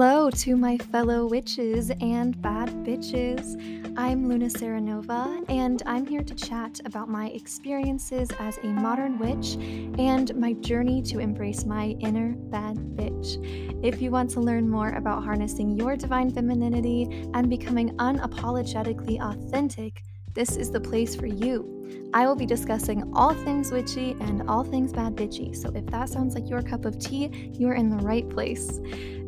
Hello to my fellow witches and bad bitches. I'm Luna Serenova, and I'm here to chat about my experiences as a modern witch and my journey to embrace my inner bad bitch. If you want to learn more about harnessing your divine femininity and becoming unapologetically authentic, this is the place for you. I will be discussing all things witchy and all things bad bitchy, so if that sounds like your cup of tea, you're in the right place.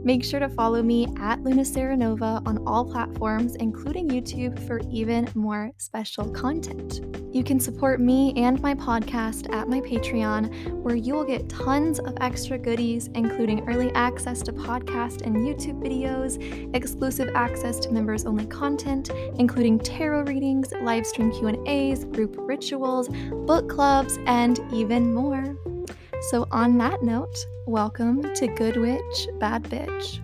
Make sure to follow me at Luna Serenova on all platforms, including YouTube, for even more special content. You can support me and my podcast at my Patreon, where you will get tons of extra goodies, including early access to podcast and YouTube videos, exclusive access to members-only content, including tarot readings, live stream Q&As, group rituals, book clubs, and even more. So, on that note, welcome to Good Witch, Bad Bitch.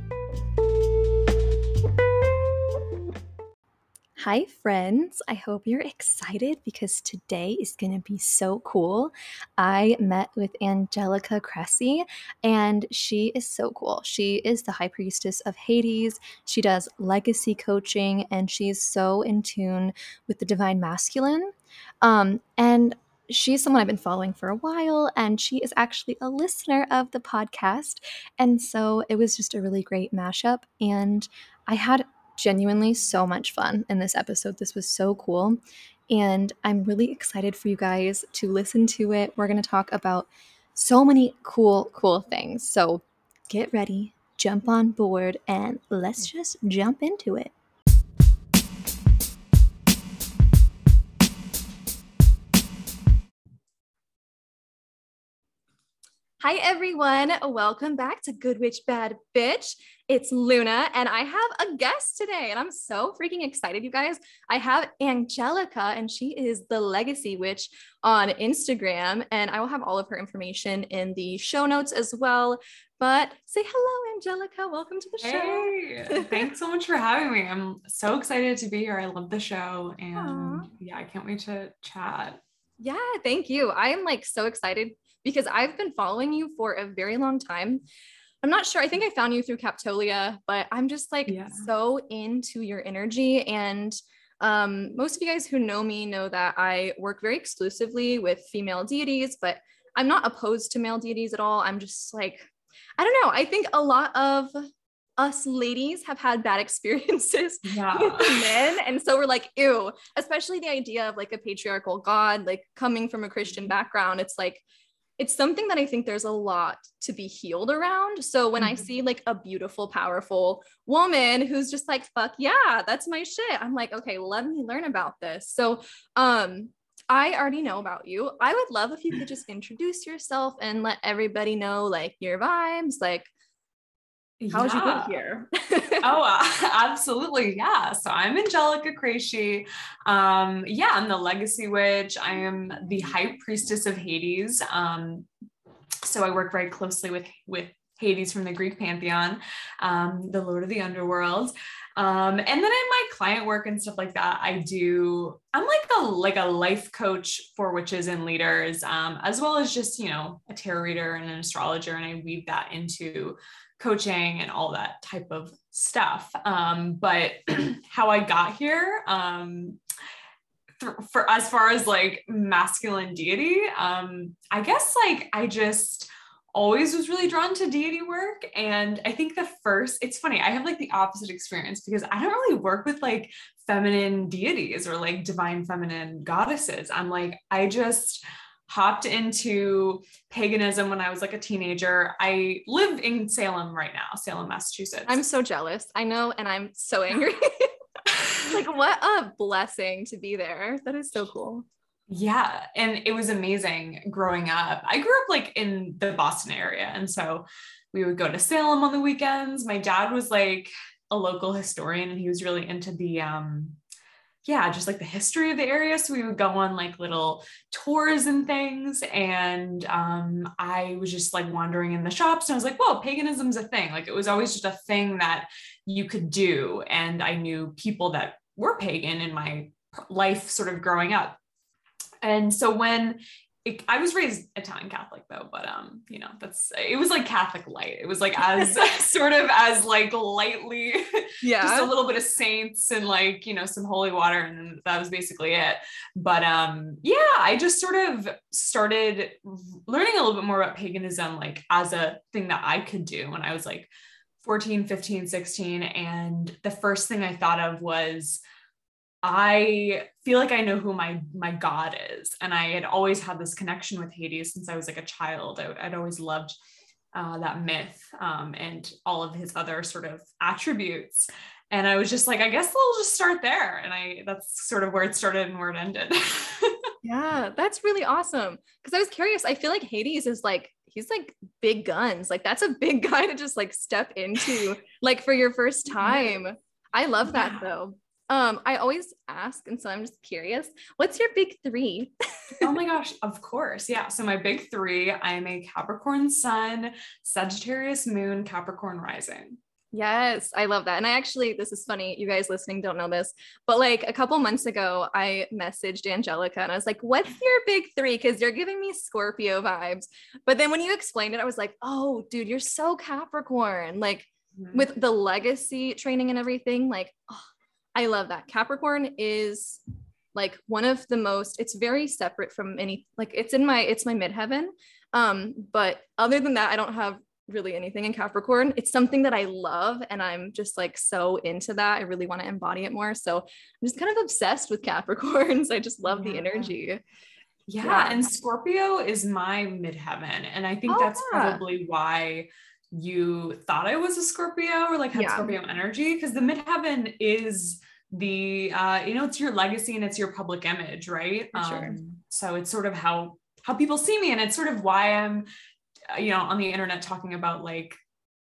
Hi, friends. I hope you're excited because today is going to be so cool. I met with Angelica Cressy, and she is so cool. She is the high priestess of Hades. She does legacy coaching, and she's so in tune with the divine masculine. Um, and she's someone I've been following for a while, and she is actually a listener of the podcast. And so it was just a really great mashup. And I had genuinely so much fun in this episode. This was so cool. And I'm really excited for you guys to listen to it. We're going to talk about so many cool, cool things. So get ready, jump on board, and let's just jump into it. Hi, everyone. Welcome back to Good Witch Bad Bitch. It's Luna, and I have a guest today, and I'm so freaking excited, you guys. I have Angelica, and she is the Legacy Witch on Instagram, and I will have all of her information in the show notes as well. But say hello, Angelica. Welcome to the show. Hey, thanks so much for having me. I'm so excited to be here. I love the show, and Aww. yeah, I can't wait to chat. Yeah, thank you. I am like so excited because I've been following you for a very long time. I'm not sure. I think I found you through Captolia, but I'm just like yeah. so into your energy. And um, most of you guys who know me know that I work very exclusively with female deities, but I'm not opposed to male deities at all. I'm just like, I don't know. I think a lot of us ladies have had bad experiences yeah. with men. And so we're like, ew, especially the idea of like a patriarchal God, like coming from a Christian mm-hmm. background. It's like, it's something that I think there's a lot to be healed around. So when mm-hmm. I see like a beautiful, powerful woman who's just like, fuck yeah, that's my shit. I'm like, okay, let me learn about this. So um I already know about you. I would love if you could just introduce yourself and let everybody know like your vibes, like how yeah. you get here? oh, uh, absolutely. Yeah. So I'm Angelica Cressy. Um, yeah, I'm the legacy witch. I am the high priestess of Hades. Um, so I work very closely with, with Hades from the Greek pantheon, um, the Lord of the Underworld. Um, and then in my client work and stuff like that, I do, I'm like a, like a life coach for witches and leaders, um, as well as just, you know, a tarot reader and an astrologer. And I weave that into coaching and all that type of stuff. Um, but how I got here, um, th- for as far as like masculine deity, um, I guess like I just always was really drawn to deity work. And I think the first, it's funny, I have like the opposite experience because I don't really work with like feminine deities or like divine feminine goddesses. I'm like, I just, hopped into paganism when I was like a teenager. I live in Salem right now, Salem, Massachusetts. I'm so jealous. I know, and I'm so angry. like, what a blessing to be there. That is so cool. Yeah. And it was amazing growing up. I grew up like in the Boston area. And so we would go to Salem on the weekends. My dad was like a local historian and he was really into the um yeah, just like the history of the area. So we would go on like little tours and things. And um, I was just like wandering in the shops and I was like, whoa, paganism's a thing. Like it was always just a thing that you could do. And I knew people that were pagan in my life sort of growing up. And so when it, I was raised Italian Catholic though, but um, you know, that's it was like Catholic light. It was like as sort of as like lightly, yeah, just a little bit of saints and like you know some holy water, and that was basically it. But um, yeah, I just sort of started learning a little bit more about paganism, like as a thing that I could do when I was like 14, 15, 16, and the first thing I thought of was I feel like I know who my my God is, and I had always had this connection with Hades since I was like a child. I, would always loved uh, that myth um, and all of his other sort of attributes. And I was just like, I guess we'll just start there. And I that's sort of where it started and where it ended. yeah, that's really awesome. Because I was curious. I feel like Hades is like he's like big guns. Like that's a big guy to just like step into like for your first time. I love that yeah. though. Um, I always ask, and so I'm just curious, what's your big three? oh my gosh, of course. Yeah. So my big three, I'm a Capricorn sun, Sagittarius moon, Capricorn rising. Yes, I love that. And I actually, this is funny. You guys listening don't know this, but like a couple months ago, I messaged Angelica and I was like, What's your big three? Because you're giving me Scorpio vibes. But then when you explained it, I was like, Oh, dude, you're so Capricorn. Like mm-hmm. with the legacy training and everything, like, oh, I love that. Capricorn is like one of the most, it's very separate from any, like it's in my, it's my midheaven. Um, but other than that, I don't have really anything in Capricorn. It's something that I love and I'm just like so into that. I really want to embody it more. So I'm just kind of obsessed with Capricorns. I just love yeah. the energy. Yeah, yeah, and Scorpio is my midheaven. And I think oh, that's yeah. probably why you thought I was a Scorpio or like had. Scorpio energy because the midheaven is the uh you know it's your legacy and it's your public image right? Sure. um so it's sort of how how people see me and it's sort of why i'm uh, you know on the internet talking about like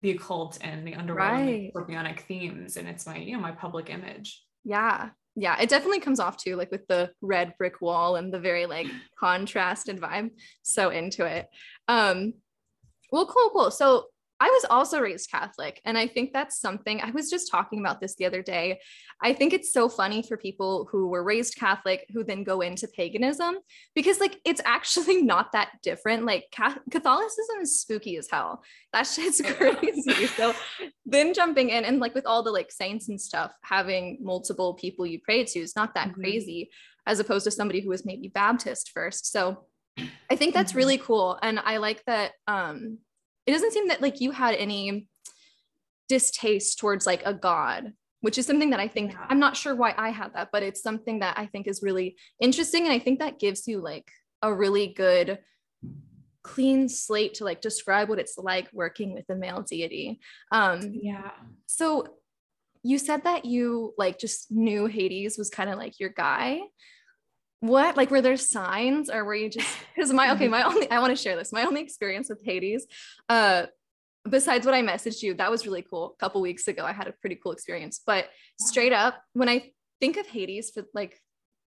the occult and the underworld right. and the scorpionic themes and it's my you know my public image. Yeah. Yeah. It definitely comes off too like with the red brick wall and the very like contrasted vibe. So into it. Um well cool cool. So I was also raised Catholic. And I think that's something I was just talking about this the other day. I think it's so funny for people who were raised Catholic who then go into paganism because, like, it's actually not that different. Like, Catholicism is spooky as hell. That shit's crazy. so, then jumping in and, like, with all the like saints and stuff, having multiple people you pray to is not that mm-hmm. crazy as opposed to somebody who was maybe Baptist first. So, I think that's mm-hmm. really cool. And I like that um, it doesn't seem that like you had any distaste towards like a god which is something that i think yeah. i'm not sure why i had that but it's something that i think is really interesting and i think that gives you like a really good clean slate to like describe what it's like working with a male deity. Um yeah. so you said that you like just knew hades was kind of like your guy what? Like were there signs or were you just because my okay my only i want to share this my only experience with hades uh besides what i messaged you that was really cool a couple weeks ago i had a pretty cool experience but straight up when i think of hades for like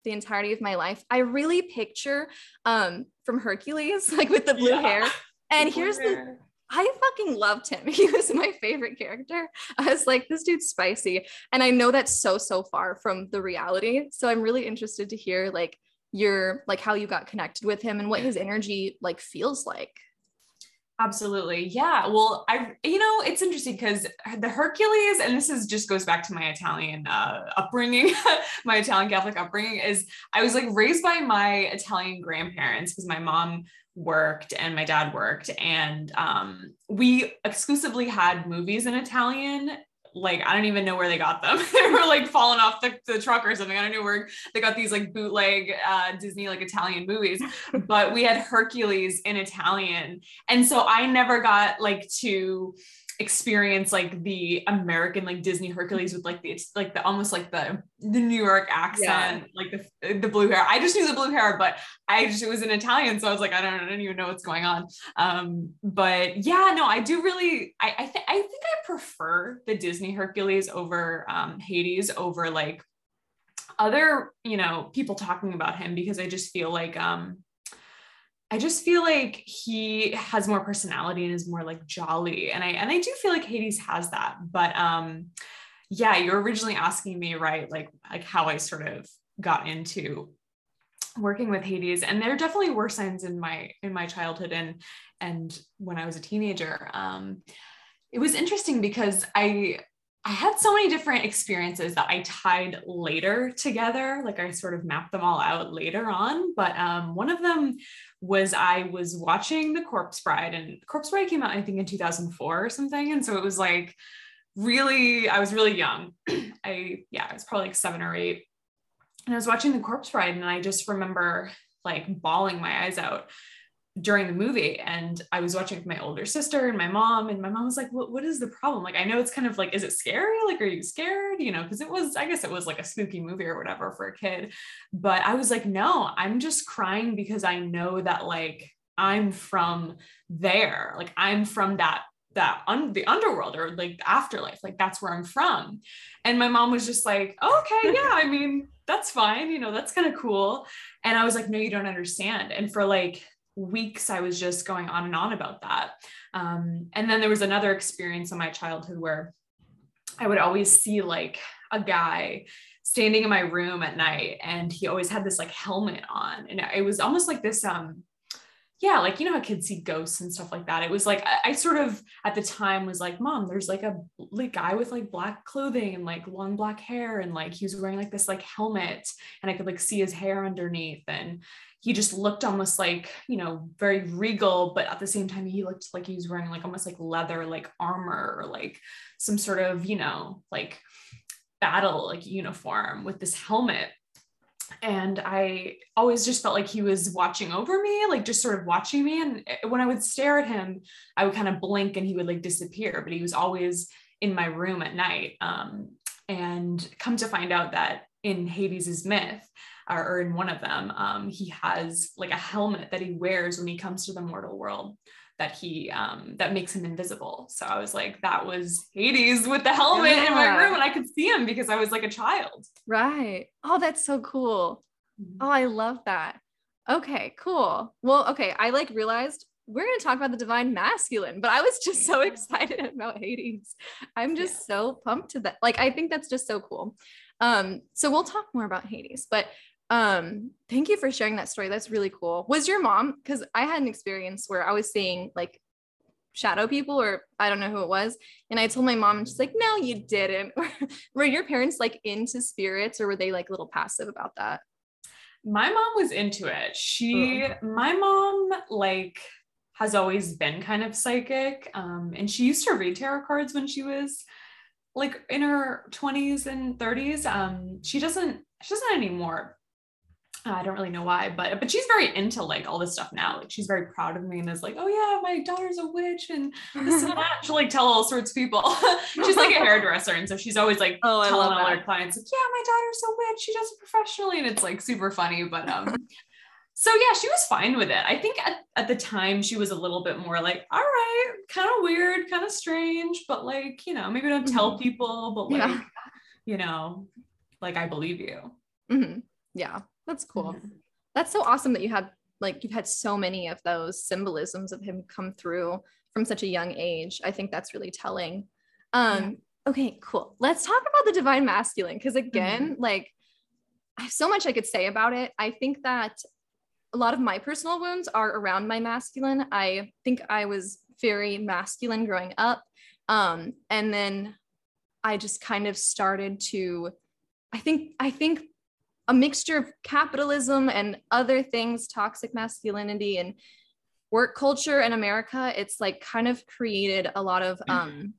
the entirety of my life i really picture um from hercules like with the blue yeah. hair and here's the I fucking loved him. He was my favorite character. I was like, this dude's spicy. And I know that's so, so far from the reality. So I'm really interested to hear like your, like how you got connected with him and what his energy like feels like. Absolutely. Yeah. Well, I, you know, it's interesting because the Hercules, and this is just goes back to my Italian uh, upbringing, my Italian Catholic upbringing is I was like raised by my Italian grandparents because my mom worked and my dad worked. And um, we exclusively had movies in italian. Like i don't even know where they got them. They were like falling off the, the truck or something. I don't know where they got these like bootleg uh, disney like italian movies. But we had hercules in italian. And so i never got like to experience like the American like Disney Hercules with like the it's like the almost like the the New York accent, yeah. like the the blue hair. I just knew the blue hair, but I just it was in Italian, so I was like, I don't, I don't even know what's going on. Um, but yeah, no, I do really, I I, th- I think I prefer the Disney Hercules over um, Hades over like other you know people talking about him because I just feel like um I just feel like he has more personality and is more like jolly. And I and I do feel like Hades has that. But um yeah, you're originally asking me, right, like like how I sort of got into working with Hades and there definitely were signs in my in my childhood and and when I was a teenager um it was interesting because I I had so many different experiences that I tied later together. Like I sort of mapped them all out later on. But um, one of them was I was watching The Corpse Bride, and Corpse Bride came out, I think, in 2004 or something. And so it was like really, I was really young. I, yeah, I was probably like seven or eight. And I was watching The Corpse Bride, and I just remember like bawling my eyes out during the movie and I was watching with my older sister and my mom and my mom was like what, what is the problem? Like I know it's kind of like is it scary? Like are you scared? You know because it was I guess it was like a spooky movie or whatever for a kid. But I was like no I'm just crying because I know that like I'm from there. Like I'm from that that un- the underworld or like the afterlife. Like that's where I'm from. And my mom was just like oh, okay yeah I mean that's fine. You know that's kind of cool. And I was like no you don't understand. And for like weeks I was just going on and on about that. Um, and then there was another experience in my childhood where I would always see like a guy standing in my room at night and he always had this like helmet on and it was almost like this um yeah like you know how kids see ghosts and stuff like that? It was like I, I, sort of at the time was like mom there's like a like guy with like black clothing and like long black hair and like he was wearing like this like helmet and i could like see his hair underneath and he just looked almost like you know very regal but at the same time he looked like he was wearing like almost like leather like armor or like some sort of you know like battle like uniform with this helmet and i always just felt like he was watching over me like just sort of watching me. And eh, when i would stare at him i would kind of blink and he would like disappear but he was always in my room at night. Um, and come to find out that in hades's myth or, or in one of them, um, he has like a helmet that he wears when he comes to the mortal world that he um that makes him invisible. So I was like, that was Hades with the helmet yeah. in my room, and I could see him because I was like a child. Right. Oh, that's so cool. Mm-hmm. Oh, I love that. Okay, cool. Well, okay, I like realized we're going to talk about the divine masculine, but I was just so excited about Hades. I'm just yeah. so pumped to that. Like, I think that's just so cool. Um, so we'll talk more about Hades, but um, thank you for sharing that story. That's really cool. Was your mom, because I had an experience where I was seeing like shadow people, or I don't know who it was. And I told my mom, and she's like, no, you didn't. were your parents like into spirits or were they like a little passive about that? My mom was into it. She, my mom, like, has always been kind of psychic. Um, and she used to read tarot cards when she was like in her 20s and 30s. Um, she doesn't, she doesn't anymore I don't really know why, but but she's very into like all this stuff now. Like she's very proud of me and is like, oh yeah, my daughter's a witch and this and that. She'll like tell all sorts of people. she's like a hairdresser, and so she's always like oh, telling all her clients, like, yeah, my daughter's a witch. She does it professionally, and it's like super funny. But um, so yeah, she was fine with it. I think at, at the time she was a little bit more like, all right, kind of weird, kind of strange, but like, you know, maybe don't tell mm-hmm. people, but like, yeah. you know, like I believe you. Mm-hmm. Yeah. That's cool. That's so awesome that you had like you've had so many of those symbolisms of him come through from such a young age. I think that's really telling. Um yeah. okay, cool. Let's talk about the divine masculine because again, mm-hmm. like I have so much I could say about it. I think that a lot of my personal wounds are around my masculine. I think I was very masculine growing up. Um, and then I just kind of started to I think I think a mixture of capitalism and other things, toxic masculinity and work culture in America, it's like kind of created a lot of mm-hmm. um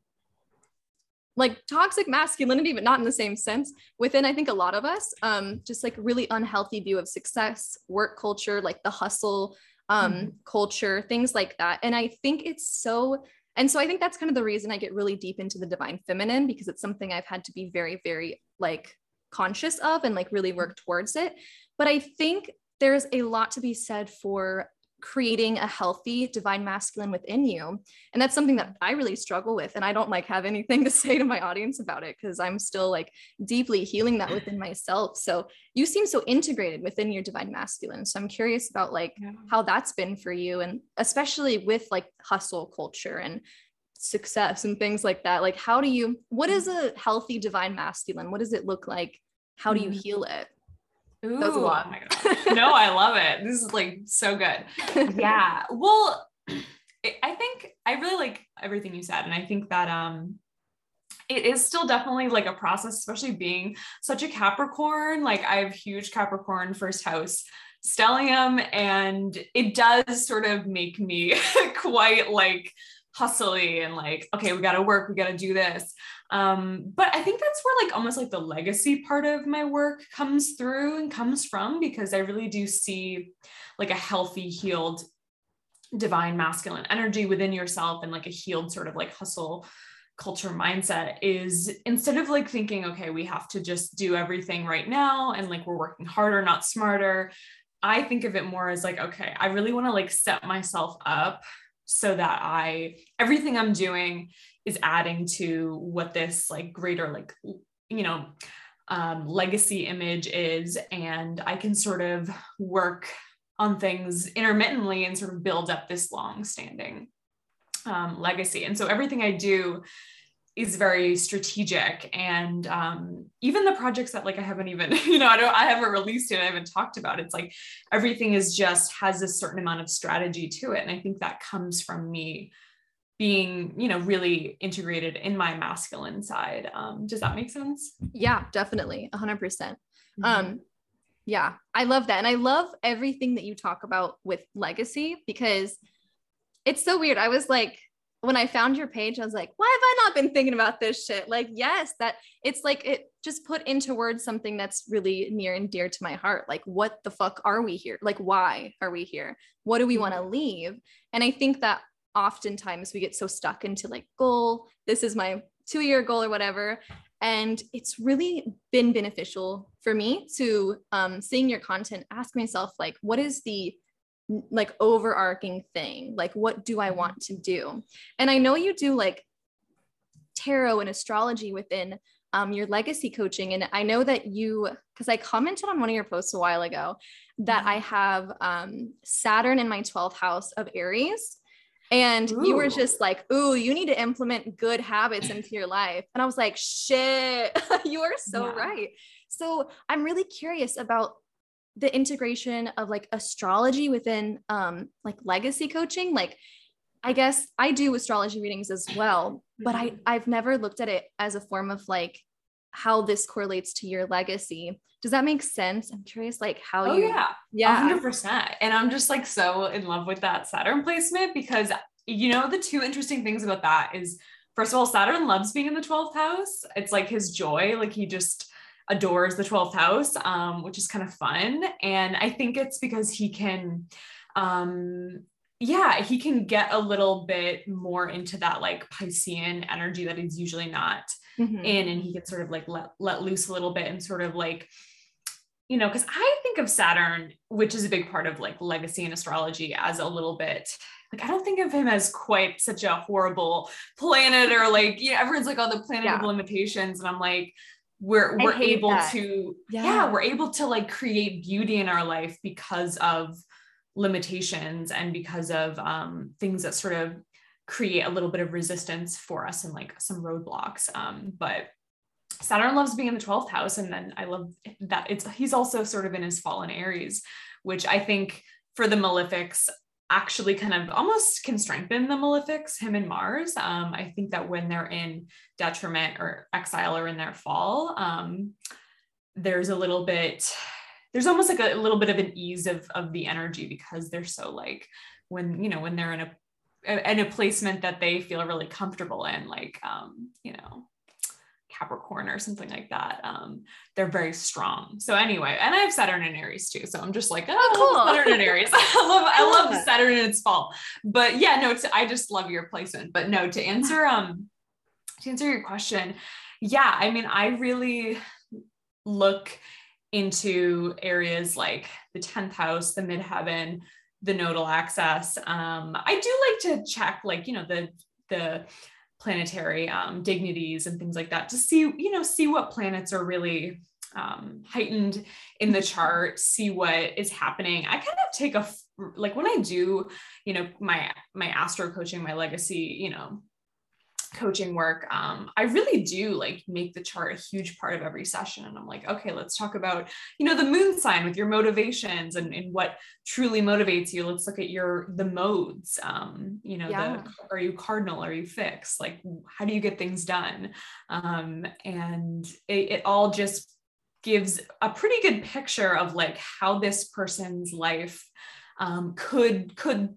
like toxic masculinity, but not in the same sense within, I think, a lot of us. Um, just like really unhealthy view of success, work culture, like the hustle um mm-hmm. culture, things like that. And I think it's so and so I think that's kind of the reason I get really deep into the divine feminine because it's something I've had to be very, very like conscious of and like really mm-hmm. work towards it. But I think there's a lot to be said for creating a healthy divine masculine within you and that's something that i really struggle with and i don't like have anything to say to my audience about it because i'm still like deeply healing that within myself so you seem so integrated within your divine masculine so i'm curious about like yeah. how that's been for you and especially with like hustle culture and success and things like that like how do you what is a healthy divine masculine what does it look like how do you mm. heal it Ooh, that was a lot. Oh my gosh. no, I love it. This is like so good. Yeah. Well, it, I think I really like everything you said. And I think that um it is still definitely like a process, especially being such a Capricorn. Like I have huge Capricorn first house stellium, and it does sort of make me quite like hustly and like, okay, we got to work, we got to do this. Um, but I think that's where like almost like the legacy part of my work comes through and comes from because I really do see like a healthy, healed, divine masculine energy within yourself and like a healed sort of like hustle culture mindset is instead of like thinking, okay, we have to just do everything right now and like we're working harder, not smarter. I think of it more as like, okay, I really want to like set myself up so that I, everything I'm doing is adding to what this like greater, like, you know, um, legacy image is. And I can sort of work on things intermittently and sort of build up this long standing um, legacy. And so everything I do is very strategic. And um, even the projects that like i haven't even you know i don't i haven't released it i haven't talked about it. it's like everything is just has a certain amount of strategy to it. And i think that comes from me being you know really integrated in my masculine side. Um, does that make sense? Yeah definitely. 100%. Mm-hmm. um yeah i love that. And i love everything that you talk about with legacy because it's so weird. I was like, when I found your page, I was like, why have I not been thinking about this shit? Like, yes, that it's like it just put into words something that's really near and dear to my heart. Like, what the fuck are we here? Like, why are we here? What do we want to mm-hmm. leave? And I think that oftentimes we get so stuck into like, goal, this is my two year goal or whatever. And it's really been beneficial for me to um, seeing your content, ask myself, like, what is the like overarching thing like what do i want to do and i know you do like tarot and astrology within um, your legacy coaching and i know that you because i commented on one of your posts a while ago that i have um, saturn in my 12th house of aries and ooh. you were just like ooh you need to implement good habits into your life and i was like shit you are so yeah. right so i'm really curious about the integration of like astrology within um like legacy coaching like i guess i do astrology readings as well but i mm-hmm. i've never looked at it as a form of like how this correlates to your legacy. Does that make sense? I'm curious like how oh, you yeah. Yeah. 100% and i'm just like so in love with that saturn placement because you know the two interesting things about that is first of all saturn loves being in the 12th house. It's like his joy. Like he just adores the 12th house, um, which is kind of fun. And I think it's because he can, um, yeah, he can get a little bit more into that like Piscean energy that he's usually not mm-hmm. in. And he can sort of like let, let loose a little bit and sort of like, you know, because I think of Saturn, which is a big part of like legacy and astrology, as a little bit like I don't think of him as quite such a horrible planet or like you know everyone's like on oh, the planet yeah. of limitations and I'm like we're we're able that. to yeah. yeah we're able to like create beauty in our life because of limitations and because of um, things that sort of create a little bit of resistance for us and like some roadblocks um, but saturn loves being in the 12th house and then i love that it's he's also sort of in his fallen aries which i think for the malefics actually kind of almost can strengthen the malefics, him and Mars. Um, I think that when they're in detriment or exile or in their fall, um, there's a little bit, there's almost like a, a, little bit of an ease of, of the energy because they're so like when, you know, when they're in a, in a placement that they feel really comfortable in, like, um, you know, Capricorn or something like that. Um, they're very strong. So anyway, and I have Saturn and Aries too. So I'm just like, oh, oh cool. Saturn and Aries. I love, I, love, love Saturn in its fall. But yeah, no, to, I just love your placement. But no, to answer um to answer your question, yeah, I mean, I really look into areas like the 10th house, the midheaven, the nodal axis. Um, I do like to check like, you know, the the planetary um, dignities and things like that to see, you know, see what planets are really um, heightened in the chart, see what is happening. I kind of take a like when I do, you know, my my astro coaching, my legacy, you know, coaching work, um, I really do like make the chart a huge part of every session. And I'm like, okay, let's talk about, you know, the moon sign with your motivations and, and what truly motivates you. Let's look at your the modes. Um, you know, yeah. the are you cardinal? Are you fixed? Like, how do you get things done? Um, and it, it all just gives a pretty good picture of like how this person's life um, could could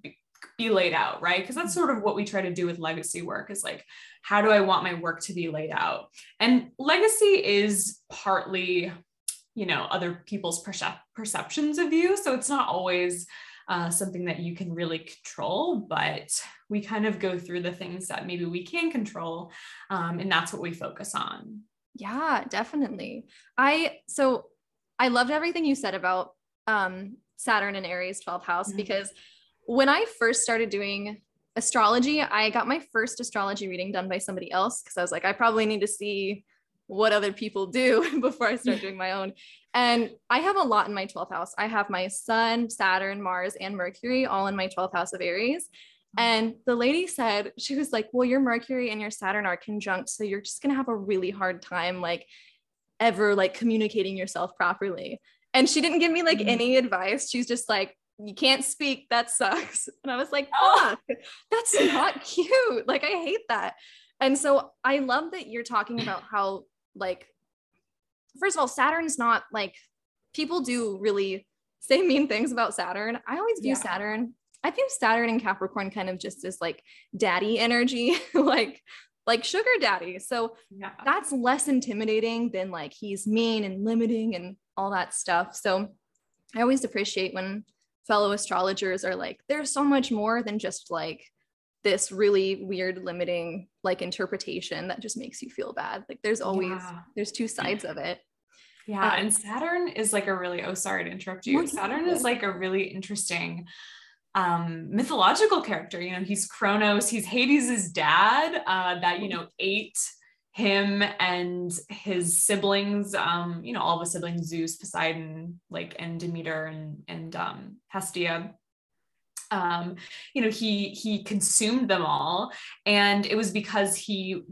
be laid out, right? Because that's sort of what we try to do with legacy work is like, how do I want my work to be laid out? And legacy is partly, you know, other people's percep- perceptions of you. So it's not always uh, something that you can really control, but we kind of go through the things that maybe we can control. Um, and that's what we focus on. Yeah, definitely. I, so I loved everything you said about um, Saturn and Aries 12th house mm-hmm. because when I first started doing astrology, I got my first astrology reading done by somebody else because I was like, I probably need to see what other people do before I start doing my own. And I have a lot in my 12th house. I have my sun, Saturn, Mars, and Mercury all in my 12th house of Aries. And the lady said, she was like, Well, your Mercury and your Saturn are conjunct. So you're just going to have a really hard time, like, ever like communicating yourself properly. And she didn't give me like mm-hmm. any advice. She's just like, you can't speak that sucks. And i was like oh. fuck that's not cute. Like i hate that. And so i love that you're talking about how like first of all saturn's not like people do really say mean things about saturn. I always view yeah. saturn i view saturn and capricorn kind of just as like daddy energy like like sugar daddy. So yeah. that's less intimidating than like he's mean and limiting and all that stuff. So i always appreciate when fellow astrologers are like there's so much more than just like this really weird limiting like interpretation that just makes you feel bad. Like there's always yeah. there's two sides of it. Yeah um, and saturn is like a really oh sorry to interrupt you. Saturn is like a really interesting um mythological character. You know he's kronos he's hades's dad uh that you know ate him and his siblings, um, you know, all the siblings, Zeus, Poseidon, like, and Demeter and, and um, Hestia. Um, you know, he he consumed them all. And it was because he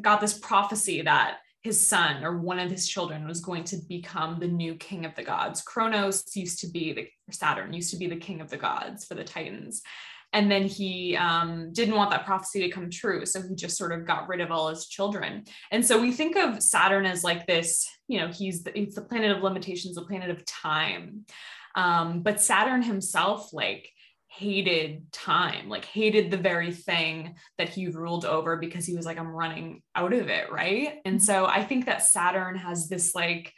got this prophecy that his son or one of his children was going to become the new king of the gods. Kronos used to be the Saturn used to be the king of the gods for the Titans and then he um, didn't want that prophecy to come true. So he just sort of got rid of all his children. And so we think of saturn as like this you know he's the, it's the planet of limitations the planet of time. Um, but saturn himself like hated time like hated the very thing that he ruled over because he was like i'm running out of it right? And so i think that saturn has this like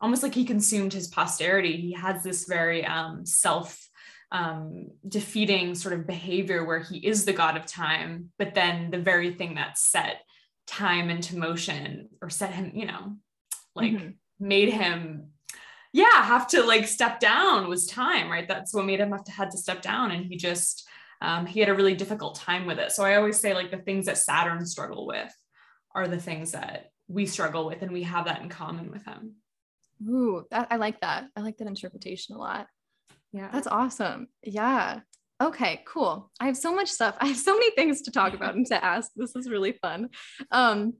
almost like he consumed his posterity. He has this very um, self um, defeating sort of behavior where he is the god of time, but then the very thing that set time into motion or set him, you know, like mm-hmm. made him, yeah, have to like step down was time, right? That's what made him have to had to step down. And he just, um, he had a really difficult time with it. So I always say like the things that Saturn struggle with are the things that we struggle with, and we have that in common with him. Ooh, that, I like that. I like that interpretation a lot. Yeah. That's awesome. Yeah. Okay, cool. I have so much stuff. I have so many things to talk about and to ask. This is really fun. Um,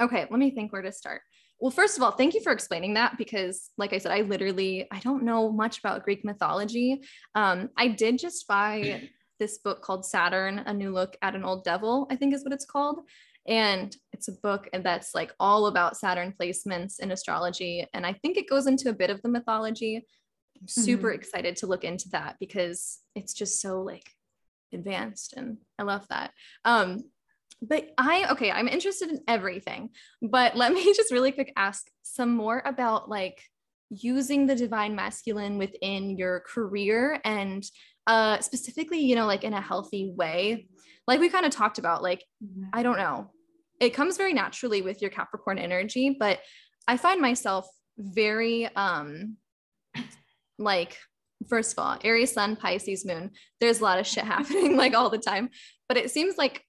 okay, let me think where to start. Well, first of all, thank you for explaining that because, like I said, I literally I don't know much about Greek mythology. Um, I did just buy this book called Saturn: A New Look at an Old Devil. I think is what it's called, and it's a book and that's like all about Saturn placements in astrology. And I think it goes into a bit of the mythology, I'm super mm-hmm. excited to look into that because it's just so like advanced and I love that. Um, but I okay, I'm interested in everything, but let me just really quick ask some more about like using the divine masculine within your career and uh specifically, you know, like in a healthy way. Like we kind of talked about like mm-hmm. I don't know. It comes very naturally with your Capricorn energy, but I find myself very um like first of all, Aries Sun, Pisces Moon, there's a lot of shit happening like all the time. But it seems like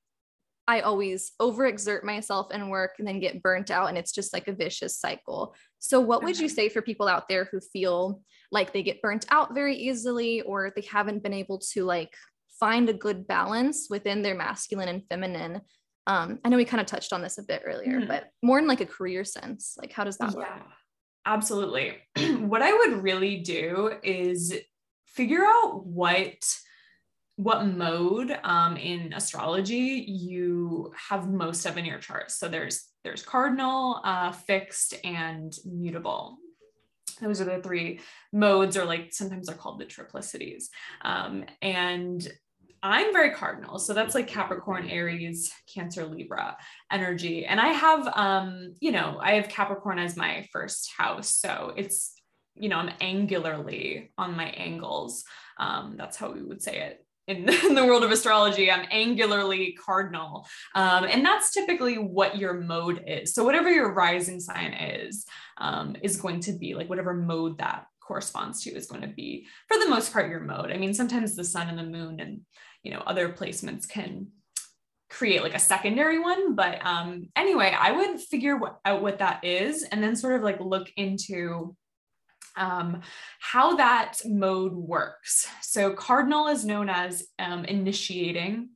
I always overexert myself and work and then get burnt out. And it's just like a vicious cycle. So, what would you say for people out there who feel like they get burnt out very easily or they haven't been able to like find a good balance within their masculine and feminine? Um, I know we kind of touched on this a bit earlier, mm-hmm. but more in like a career sense. Like, how does that yeah, work? Absolutely. what I would really do is figure out what what mode um, in astrology you have most of in your chart. So there's there's cardinal, uh, fixed, and mutable. Those are the three modes, or like sometimes they're called the triplicities. Um, and I'm very cardinal. So that's like Capricorn, Aries, Cancer, Libra energy. And I have, um, you know, I have Capricorn as my first house. So it's, you know, I'm angularly on my angles. Um, that's how we would say it in, the world of astrology, I'm angularly cardinal. Um, and that's typically what your mode is. So, whatever your rising sign is, um, is going to be like whatever mode that corresponds to is going to be, for the most part, your mode. I mean, sometimes the sun and the moon and, you know, other placements can create like a secondary one. But um, anyway, I would figure out what that is and then sort of like look into um, how that mode works. So cardinal is known as um, initiating,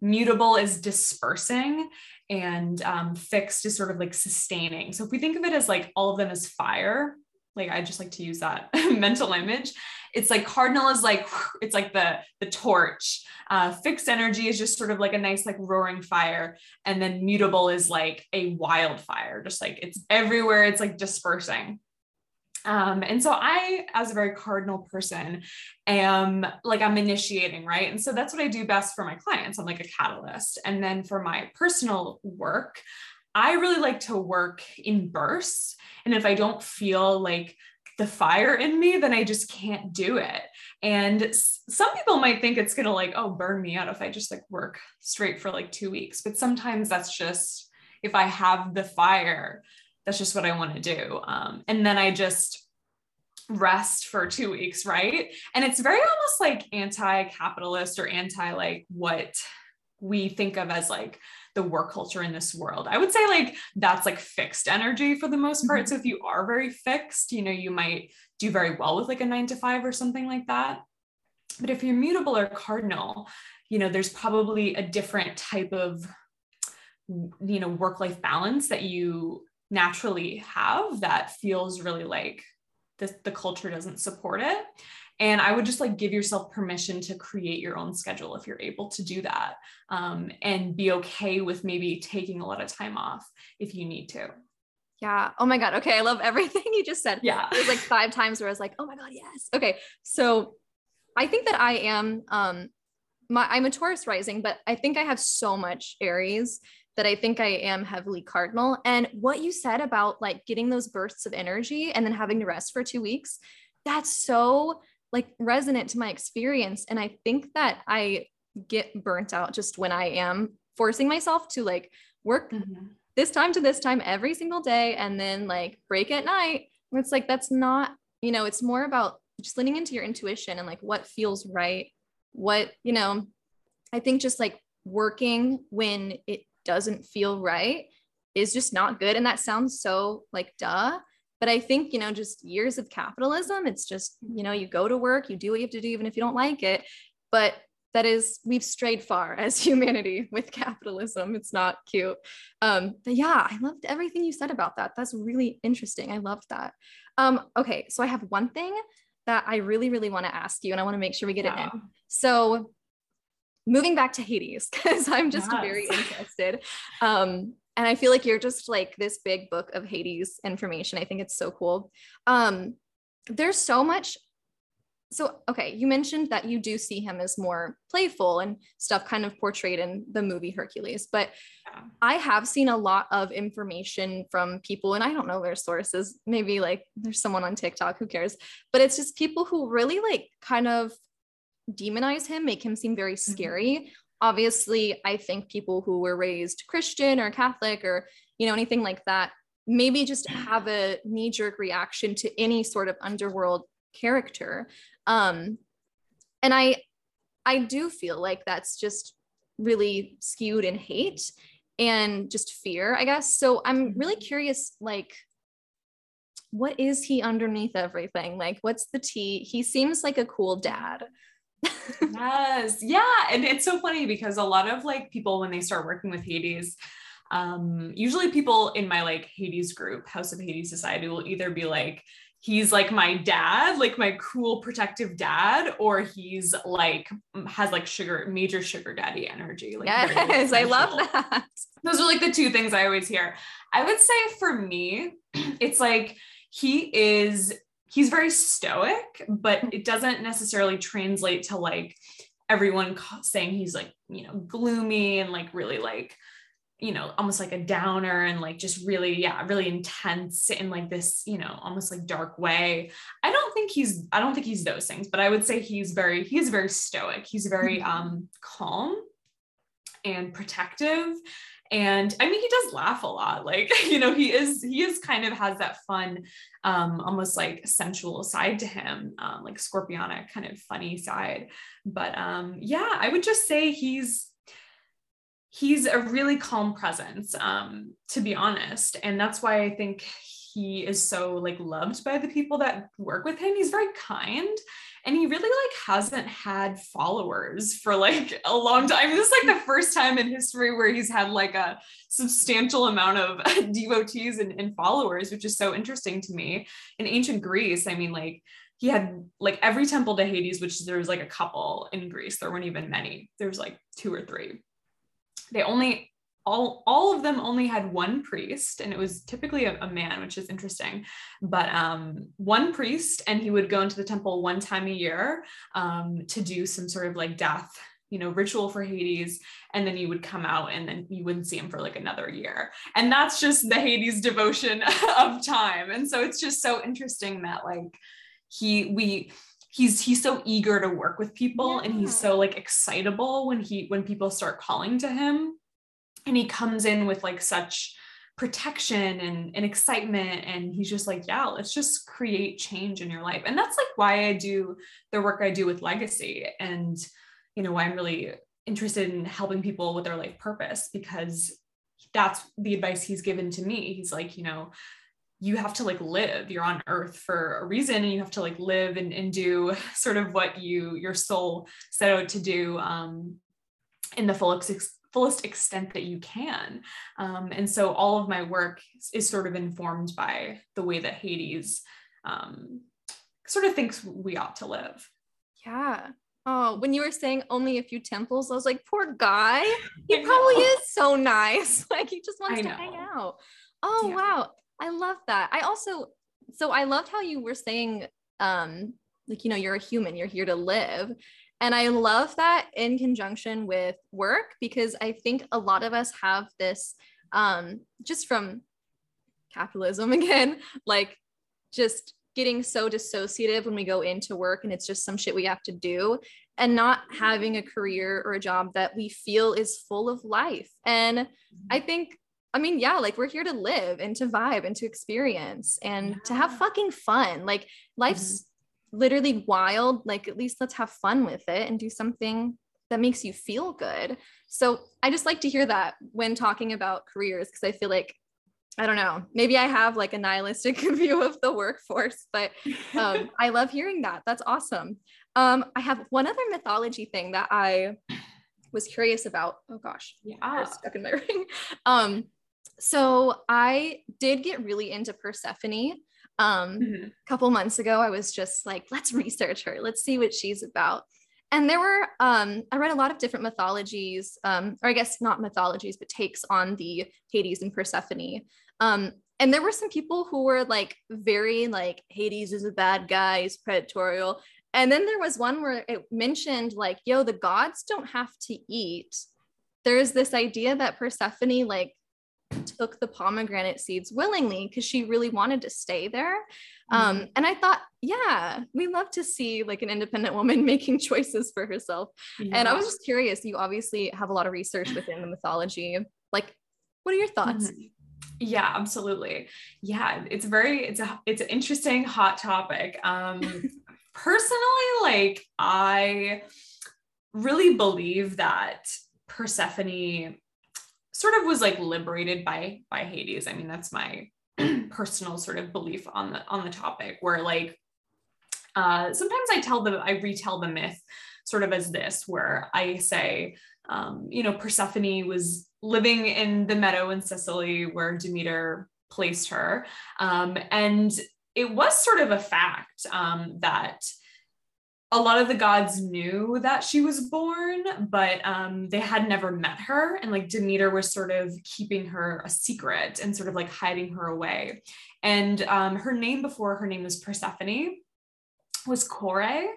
mutable is dispersing, and um, fixed is sort of like sustaining. So if we think of it as like all of them as fire, like I just like to use that mental image. It's like cardinal is like it's like the the torch. Uh, fixed energy is just sort of like a nice like roaring fire, and then mutable is like a wildfire, just like it's everywhere. It's like dispersing. Um, and so I, as a very cardinal person, am like I'm initiating, right? And so that's what I do best for my clients. I'm like a catalyst. And then for my personal work, I really like to work in bursts. And if I don't feel like the fire in me, then I just can't do it. And some people might think it's going to like, oh, burn me out if I just like work straight for like two weeks. But sometimes that's just if I have the fire, that's just what I want to do. Um, and then I just rest for two weeks, right? And it's very almost like anti capitalist or anti like what we think of as like the work culture in this world. I would say like that's like fixed energy for the most part. Mm-hmm. So if you are very fixed, you know, you might do very well with like a nine to five or something like that. But if you're mutable or cardinal, you know, there's probably a different type of you know work life balance that you naturally have that feels really like the, the culture doesn't support it and i would just like give yourself permission to create your own schedule if you're able to do that um, and be okay with maybe taking a lot of time off if you need to. Yeah. Oh my god. Okay. I love everything you just said. Yeah. There's like five times where i was like oh my god yes. Okay. So i think that i am um my i'm a taurus rising but i think i have so much aries that I think I am heavily cardinal. And what you said about like getting those bursts of energy and then having to rest for two weeks, that's so like resonant to my experience. And I think that I get burnt out just when I am forcing myself to like work mm-hmm. this time to this time every single day and then like break at night. It's like, that's not, you know, it's more about just leaning into your intuition and like what feels right. What, you know, I think just like working when it doesn't feel right is just not good. And that sounds so like duh. But I think, you know, just years of capitalism, it's just, you know, you go to work, you do what you have to do, even if you don't like it. But that is, we've strayed far as humanity with capitalism. It's not cute. Um, but yeah, I loved everything you said about that. That's really interesting. I loved that. Um, okay, so I have one thing that I really, really want to ask you, and I want to make sure we get yeah. it in. So moving back to Hades because I'm just yes. very interested. Um, and I feel like you're just like this big book of Hades information. I think it's so cool. Um, there's so much. So, okay, you mentioned that you do see him as more playful and stuff kind of portrayed in the movie Hercules, but yeah. I have seen a lot of information from people, and I don't know their sources. Maybe like there's someone on TikTok, who cares? But it's just people who really like kind of demonize him, make him seem very mm-hmm. scary. Mm-hmm. Obviously, I think people who were raised Christian or Catholic or, you know, anything like that, maybe just have a knee jerk reaction to any sort of underworld character. Um, and I, I do feel like that's just really skewed in hate and just fear, I guess. So I'm really mm-hmm. curious, like, what is he underneath everything? Like, what's the tea? He seems like a cool dad yes. Yeah. And it's so funny because a lot of like people, when they start working with Hades, um, usually people in my like Hades group, House of Hades Society, will either be like, he's like my dad, like my cool protective dad, or he's like has like sugar, major sugar daddy energy. Like yes, I love that. Those are like the two things I always hear. I would say for me, it's like he is he's very stoic, but it doesn't necessarily translate to like everyone saying he's like, you know, gloomy and like really like you know, almost like a downer and like just really, yeah, really intense in like this, you know, almost like dark way. I don't think he's, I don't think he's those things, but I would say he's very, he's very stoic. He's very mm-hmm. um calm and protective. And I mean, he does laugh a lot. Like, you know, he is, he is kind of has that fun, um, almost like sensual side to him, um, like scorpionic kind of funny side. But um, yeah, I would just say he's he's a really calm presence um, to be honest and that's why i think he is so like loved by the people that work with him he's very kind and he really like hasn't had followers for like a long time. This is like the first time in history where he's had like a substantial amount of devotees and, and followers which is so interesting to me. In ancient greece i mean like he had like every temple to hades which there was like a couple in greece. There weren't even many. There's like two or three. They only all all of them only had one priest and it was typically a, a, man which is interesting. But um, one priest and he would go into the temple one time a year um, to do some sort of like death you know ritual for hades and then you would come out and then you wouldn't see him for like another year. And that's just the hades devotion of time. And so it's just so interesting that like he we he's he's so eager to work with people yeah. and he's so like excitable when he when people start calling to him and he comes in with like such protection and, and excitement and he's just like yeah let's just create change in your life. And that's like why i do the work i do with legacy. And you know why i'm really interested in helping people with their life purpose because that's the advice he's given to me. He's like you know you have to like live. You're on earth for a reason and you have to like live and, and do sort of what you your soul set out to do um, in the fullest fullest extent that you can um, and so all of my work is sort of informed by the way that hades um, sort of thinks we ought to live yeah Oh, when you were saying only a few temples, I was like, poor guy. He probably is so nice. Like he just wants to hang out. Oh yeah. wow. I love that. I also, so I loved how you were saying, um, like, you know, you're a human, you're here to live. And I love that in conjunction with work because I think a lot of us have this, um, just from capitalism again, like just getting so dissociative when we go into work and it's just some shit we have to do and not having a career or a job that we feel is full of life. And I think I mean, yeah, like we're here to live and to vibe and to experience and yeah. to have fucking fun. Like life's mm-hmm. Literally wild. Like at least let's have fun with it and do something that makes you feel good. So I just like to hear that when talking about careers because I feel like I don't know, maybe I have like a nihilistic view of the workforce, but um, I love hearing that. That's awesome. Um, I have one other mythology thing that I was curious about. Oh gosh, yeah, stuck in my ring. Um, so I did get really into Persephone. Um, mm-hmm. a couple months ago, I was just like, let's research her, let's see what she's about. And there were, um, I read a lot of different mythologies, um, or I guess not mythologies, but takes on the Hades and Persephone. Um, and there were some people who were like very like Hades is a bad guy, he's predatorial. And then there was one where it mentioned like, yo, the gods don't have to eat. There's this idea that Persephone like took the pomegranate seeds willingly because she really wanted to stay there. Um, mm-hmm. and I thought, yeah, we love to see like an independent woman making choices for herself. Yeah. And I was just curious, you obviously have a lot of research within the mythology. Like, what are your thoughts? Mm-hmm. Yeah, absolutely. Yeah, it's very it's a it's an interesting hot topic. Um personally like I really believe that Persephone sort of was like liberated by by Hades. I mean, that's my personal sort of belief on the on the topic where like uh sometimes I tell the I retell the myth sort of as this, where I say, um, you know, Persephone was living in the meadow in Sicily where Demeter placed her. Um, and it was sort of a fact um, that a lot of the gods knew that she was born, but um, they had never met her. And like Demeter was sort of keeping her a secret and sort of like hiding her away. And um, her name before her name was Persephone was Kore,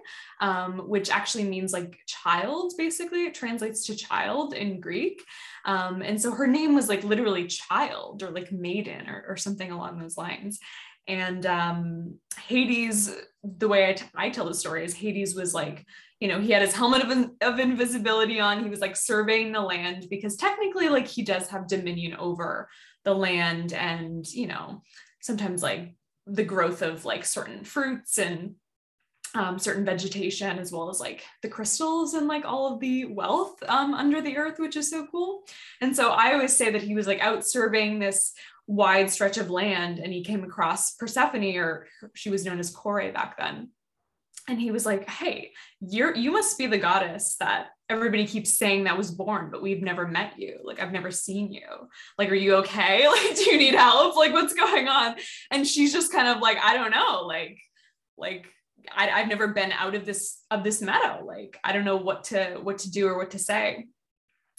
um, which actually means like child, basically. It translates to child in Greek. Um, and so her name was like literally child or like maiden or, or something along those lines. And um, Hades, the way I, t- I tell the story is Hades was like, you know, he had his helmet of, in- of invisibility on. He was like surveying the land because technically, like, he does have dominion over the land and, you know, sometimes like the growth of like certain fruits and um, certain vegetation as well as like the crystals and like all of the wealth um, under the earth, which is so cool. And so I always say that he was like out surveying this wide stretch of land and he came across Persephone, or she was known as Kore back then. And he was like, Hey, you're you must be the goddess that everybody keeps saying that was born, but we've never met you. Like, I've never seen you. Like, are you okay? Like, do you need help? Like, what's going on? And she's just kind of like, I don't know, like, like I, I've never been out of this of this meadow. Like, I don't know what to what to do or what to say.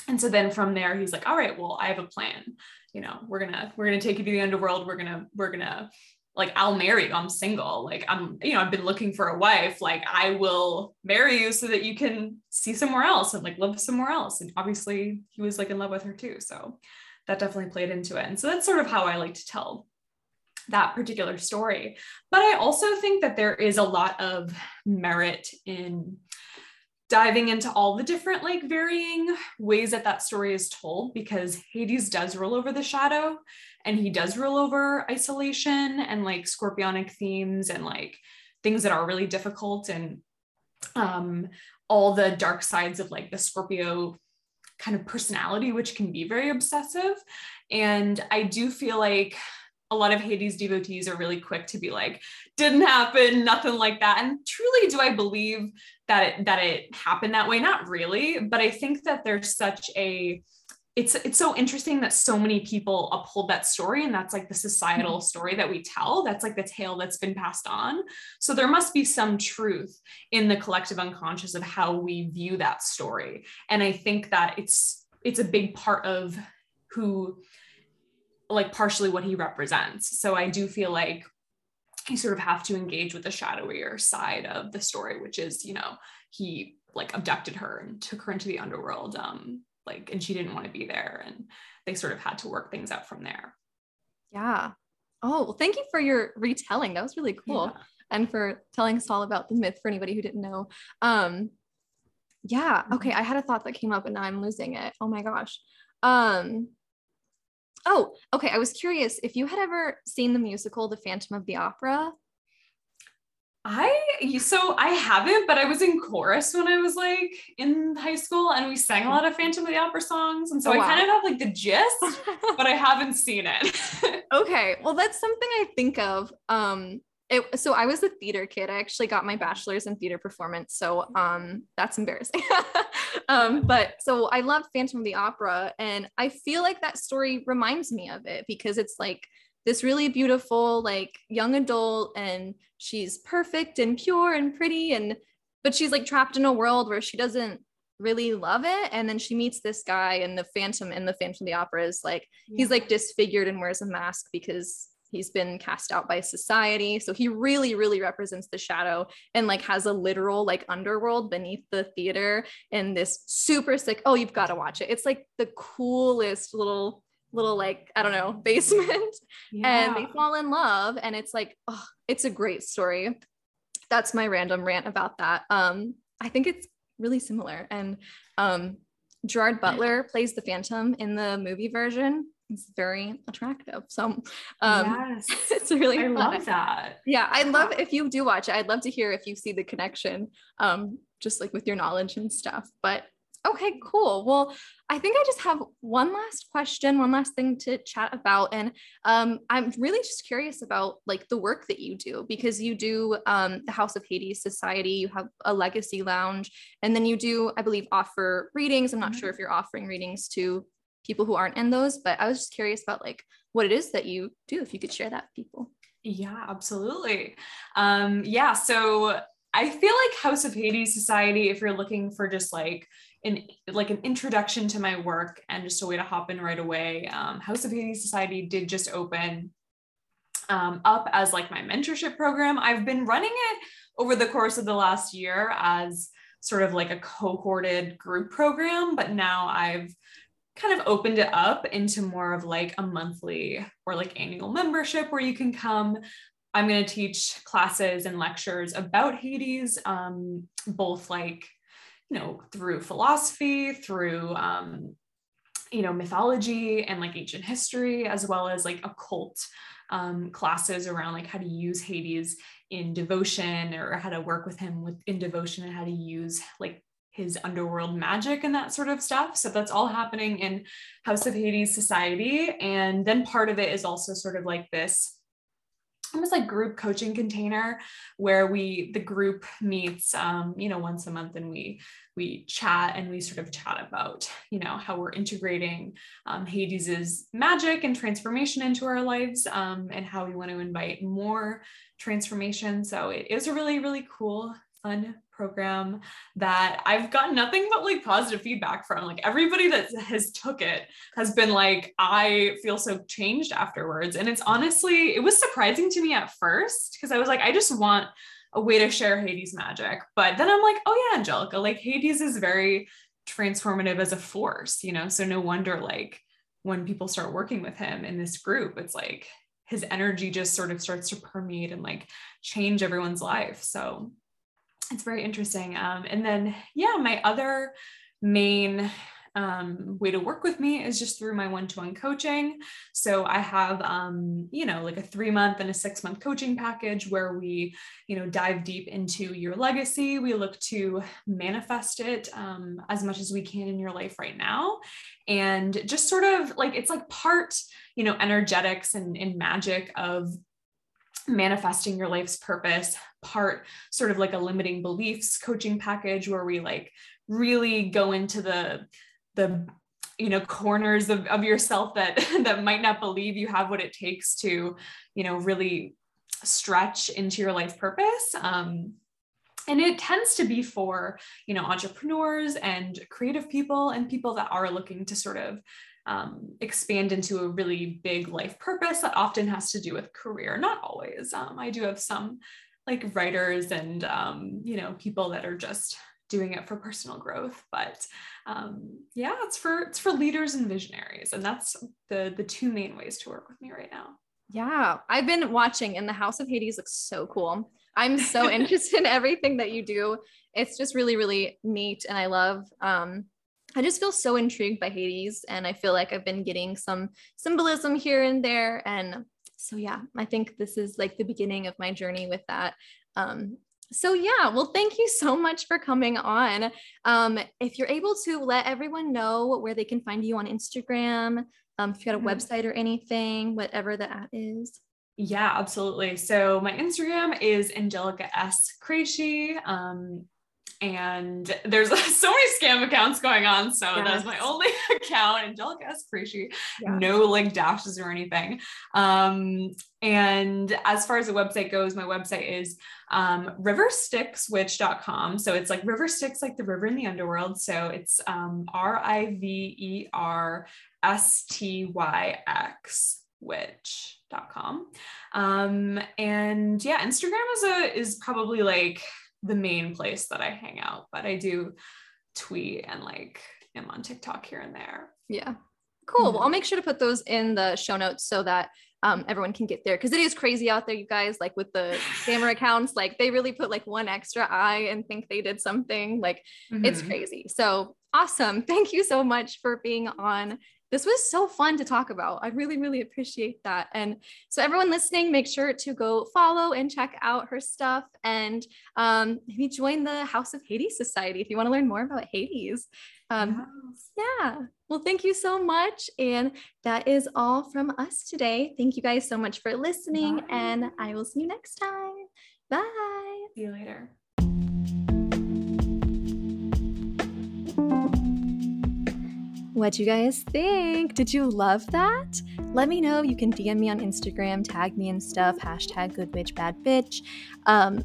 And so then from there, he's like, all right, well, I have a plan you know we're gonna we're gonna take you to the underworld we're gonna we're gonna like I'll marry you. I'm single. Like I'm, you know, I've been looking for a wife. Like I will marry you so that you can see somewhere else and like live somewhere else. And obviously he was like in love with her too. So that definitely played into it. And so that's sort of how I like to tell that particular story. But I also think that there is a lot of merit in diving into all the different like varying ways that that story is told because Hades does rule over the shadow and he does rule over isolation and like scorpionic themes and like things that are really difficult and um all the dark sides of like the Scorpio kind of personality which can be very obsessive and I do feel like a lot of Hades devotees are really quick to be like, didn't happen, nothing like that. And truly, do I believe that it, that it happened that way? Not really, but I think that there's such a it's it's so interesting that so many people uphold that story and that's like the societal mm-hmm. story that we tell that's like the tale that's been passed on so there must be some truth in the collective unconscious of how we view that story and i think that it's it's a big part of who like partially what he represents. So I do feel like you sort of have to engage with the shadowier side of the story, which is, you know, he like abducted her and took her into the underworld. Um, like, and she didn't want to be there. And they sort of had to work things out from there. Yeah. Oh, well, thank you for your retelling. That was really cool. Yeah. And for telling us all about the myth for anybody who didn't know. Um, yeah. Okay. I had a thought that came up and now I'm losing it. Oh my gosh. Um, Oh, okay. I was curious if you had ever seen the musical The Phantom of the Opera. I so I haven't, but I was in chorus when I was like in high school, and we sang a lot of Phantom of the Opera songs, and so oh, wow. I kind of have like the gist, but I haven't seen it. okay, well, that's something I think of. Um, it, so I was a theater kid. I actually got my bachelor's in theater performance. So um, that's embarrassing. um, but so I love Phantom of the Opera, and I feel like that story reminds me of it because it's like this really beautiful, like young adult, and she's perfect and pure and pretty, and but she's like trapped in a world where she doesn't really love it and then she meets this guy and the phantom in the phantom of the opera is like yeah. he's like disfigured and wears a mask because he's been cast out by society. So he really really represents the shadow and like has a literal like underworld beneath the theater and this super sick oh you've got to watch it. It's like the coolest little little like i don't know basement. Yeah. and they fall in love and it's like oh it's a great story. That's my random rant about that. Um i think it's really similar. And um gerard butler plays the phantom in the movie version it's very attractive. So um yes. it's really I fun. love that. Yeah, I'd love if you do watch it. I'd love to hear if you see the connection, um, just like with your knowledge and stuff. But Okay, cool. Well, I think I just have one last question, one last thing to chat about. And um, I'm really just curious about like the work that you do because you do um, the House of Hades Society, you have a legacy lounge, and then you do, I believe, offer readings. I'm not mm-hmm. sure if you're offering readings to people who aren't in those, but I was just curious about like what it is that you do, if you could share that with people. Yeah, absolutely. Um, yeah, so I feel like House of Hades Society, if you're looking for just like an like an introduction to my work and just a way to hop in right away. Um, House of Hades Society did just open um, up as like my mentorship program. I've been running it over the course of the last year as sort of like a cohorted group program, but now I've kind of opened it up into more of like a monthly or like annual membership where you can come. I'm going to teach classes and lectures about Hades, um, both like you know, through philosophy, through, um, you know, mythology and like ancient history, as well as like occult um, classes around like how to use Hades in devotion or how to work with him with in devotion and how to use like his underworld magic and that sort of stuff. So that's all happening in House of Hades Society. And then part of it is also sort of like this almost like group coaching container where we the group meets um, you know once a month and we we chat and we sort of chat about you know how we're integrating um, hades's magic and transformation into our lives um, and how we want to invite more transformation so it is a really really cool fun program that I've gotten nothing but like positive feedback from. Like everybody that has took it has been like, I feel so changed afterwards. And it's honestly, it was surprising to me at first because I was like, I just want a way to share Hades magic. But then I'm like, oh yeah, Angelica, like Hades is very transformative as a force, you know? So no wonder like when people start working with him in this group, it's like his energy just sort of starts to permeate and like change everyone's life. So it's very interesting. Um, and then, yeah, my other main um, way to work with me is just through my one-to-one coaching. So I have, um, you know, like a three-month and a six-month coaching package where we, you know, dive deep into your legacy. We look to manifest it um, as much as we can in your life right now, and just sort of like it's like part, you know, energetics and, and magic of manifesting your life's purpose part sort of like a limiting beliefs coaching package where we like really go into the the you know corners of, of yourself that that might not believe you have what it takes to you know really stretch into your life purpose. Um, and it tends to be for you know entrepreneurs and creative people and people that are looking to sort of um, expand into a really big life purpose that often has to do with career. Not always. Um, i do have some like writers and um, you know people that are just doing it for personal growth but um, yeah it's for it's for leaders and visionaries and that's the the two main ways to work with me right now. Yeah i've been watching and the house of hades looks so cool. I'm so interested in everything that you do. It's just really really neat and i love um I just feel so intrigued by Hades and I feel like I've been getting some symbolism here and there and so yeah, I think this is like the beginning of my journey with that. Um, so yeah, well, thank you so much for coming on. Um, if you're able to let everyone know where they can find you on Instagram, um, if you got a mm-hmm. website or anything, whatever the app is. Yeah, absolutely. So my Instagram is Angelica S. Krejci. Um, and there's so many scam accounts going on. So yes. that's my only account, Angelica S. Yeah. no like dashes or anything. Um, and as far as the website goes, my website is um, riverstyxwitch.com. So it's like river Styx, like the river in the underworld. So it's um, R I V E R S T Y X witch.com. Um, and yeah, Instagram is a is probably like the main place that I hang out, but I do tweet and like am on TikTok here and there. Yeah. Cool. Mm-hmm. Well, I'll make sure to put those in the show notes so that um, everyone can get there because it is crazy out there, you guys. Like with the scammer accounts, like they really put like one extra eye and think they did something. Like mm-hmm. it's crazy. So awesome. Thank you so much for being on this was so fun to talk about. I really, really appreciate that. And so, everyone listening, make sure to go follow and check out her stuff and um, maybe join the House of Hades Society if you want to learn more about Hades. Um, yeah. Well, thank you so much. And that is all from us today. Thank you guys so much for listening, Bye. and I will see you next time. Bye. See you later. What do you guys think? Did you love that? Let me know. You can DM me on Instagram, tag me and stuff, hashtag good bitch, bad bitch. Um,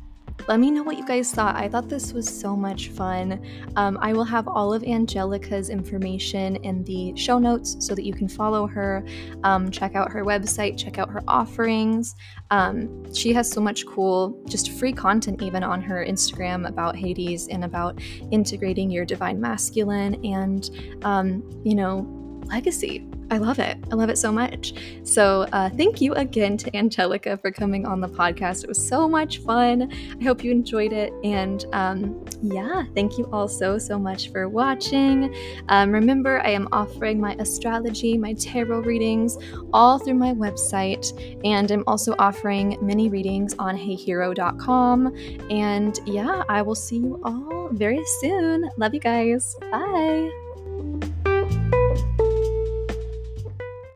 let me know what you guys thought. I thought this was so much fun. Um, I will have all of Angelica's information in the show notes so that you can follow her, um, check out her website, check out her offerings. Um, she has so much cool, just free content even on her Instagram about Hades and about integrating your divine masculine and, um, you know, legacy. I love it. I love it so much. So, uh, thank you again to Angelica for coming on the podcast. It was so much fun. I hope you enjoyed it. And um, yeah, thank you all so, so much for watching. Um, remember, I am offering my astrology, my tarot readings all through my website. And I'm also offering mini readings on heyhero.com. And yeah, I will see you all very soon. Love you guys. Bye.